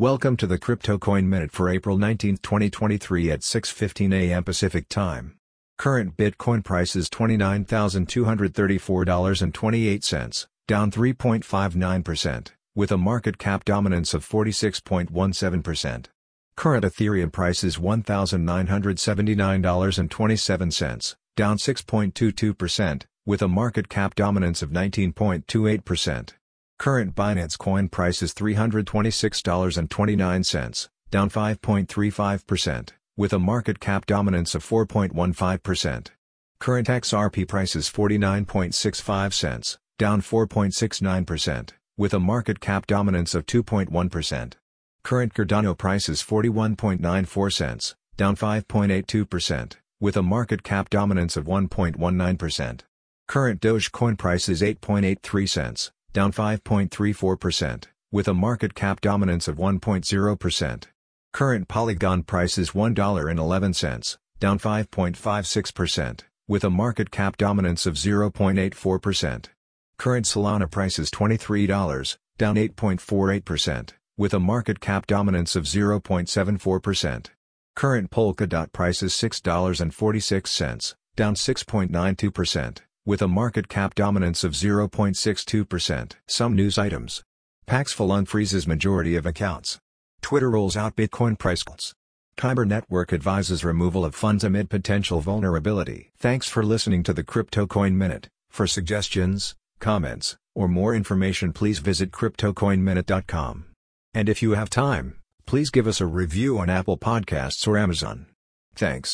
Welcome to the Crypto Coin Minute for April 19, 2023 at 6:15 a.m. Pacific Time. Current Bitcoin price is $29,234.28, down 3.59%, with a market cap dominance of 46.17%. Current Ethereum price is $1,979.27, down 6.22%, with a market cap dominance of 19.28%. Current Binance Coin price is $326.29, down 5.35%, with a market cap dominance of 4.15%. Current XRP price is 49.65 cents, down 4.69%, with a market cap dominance of 2.1%. Current Cardano price is 41.94 cents, down 5.82%, with a market cap dominance of 1.19%. Current Dogecoin price is 8.83 cents, down 5.34%, with a market cap dominance of 1.0%. Current Polygon price is $1.11, down 5.56%, with a market cap dominance of 0.84%. Current Solana price is $23, down 8.48%, with a market cap dominance of 0.74%. Current Polkadot price is $6.46, down 6.92%, with a market cap dominance of 0.62%. Some news items. Paxful unfreezes majority of accounts. Twitter rolls out Bitcoin price cuts. Kyber Network advises removal of funds amid potential vulnerability. Thanks for listening to the Crypto Coin Minute. For suggestions, comments, or more information please visit CryptoCoinMinute.com. And if you have time, please give us a review on Apple Podcasts or Amazon. Thanks.